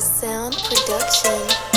Sound Production.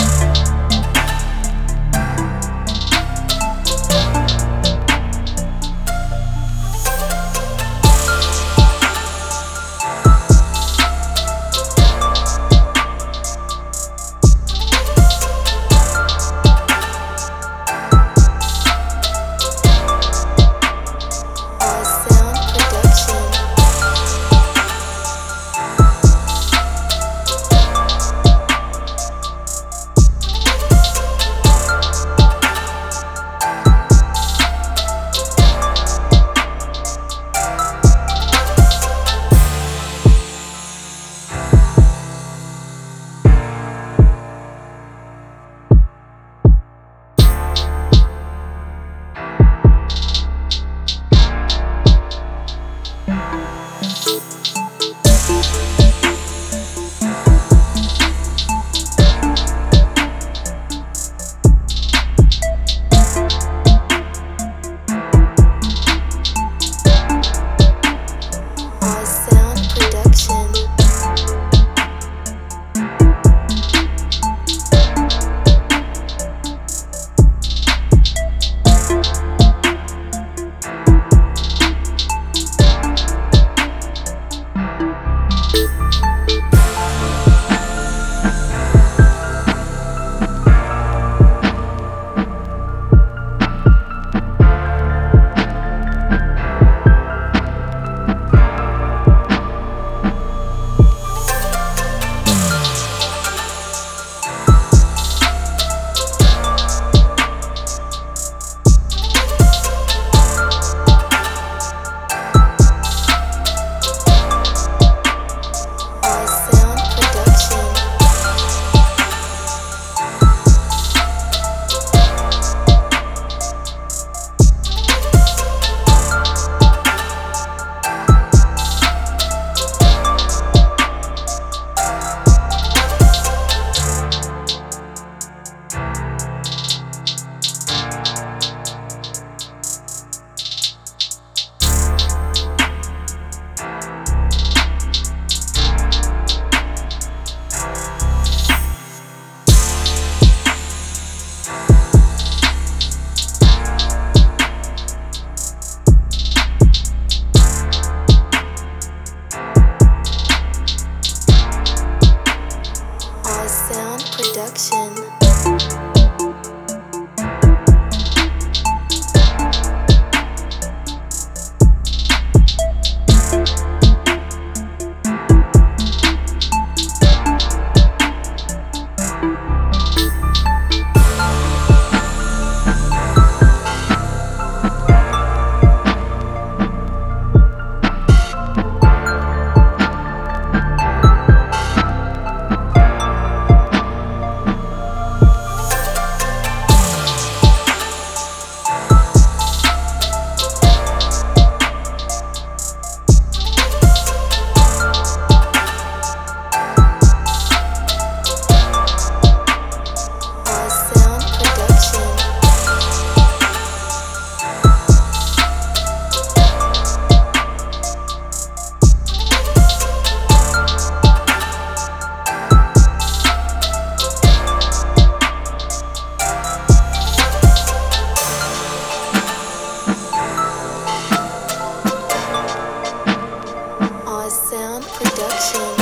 action. Production.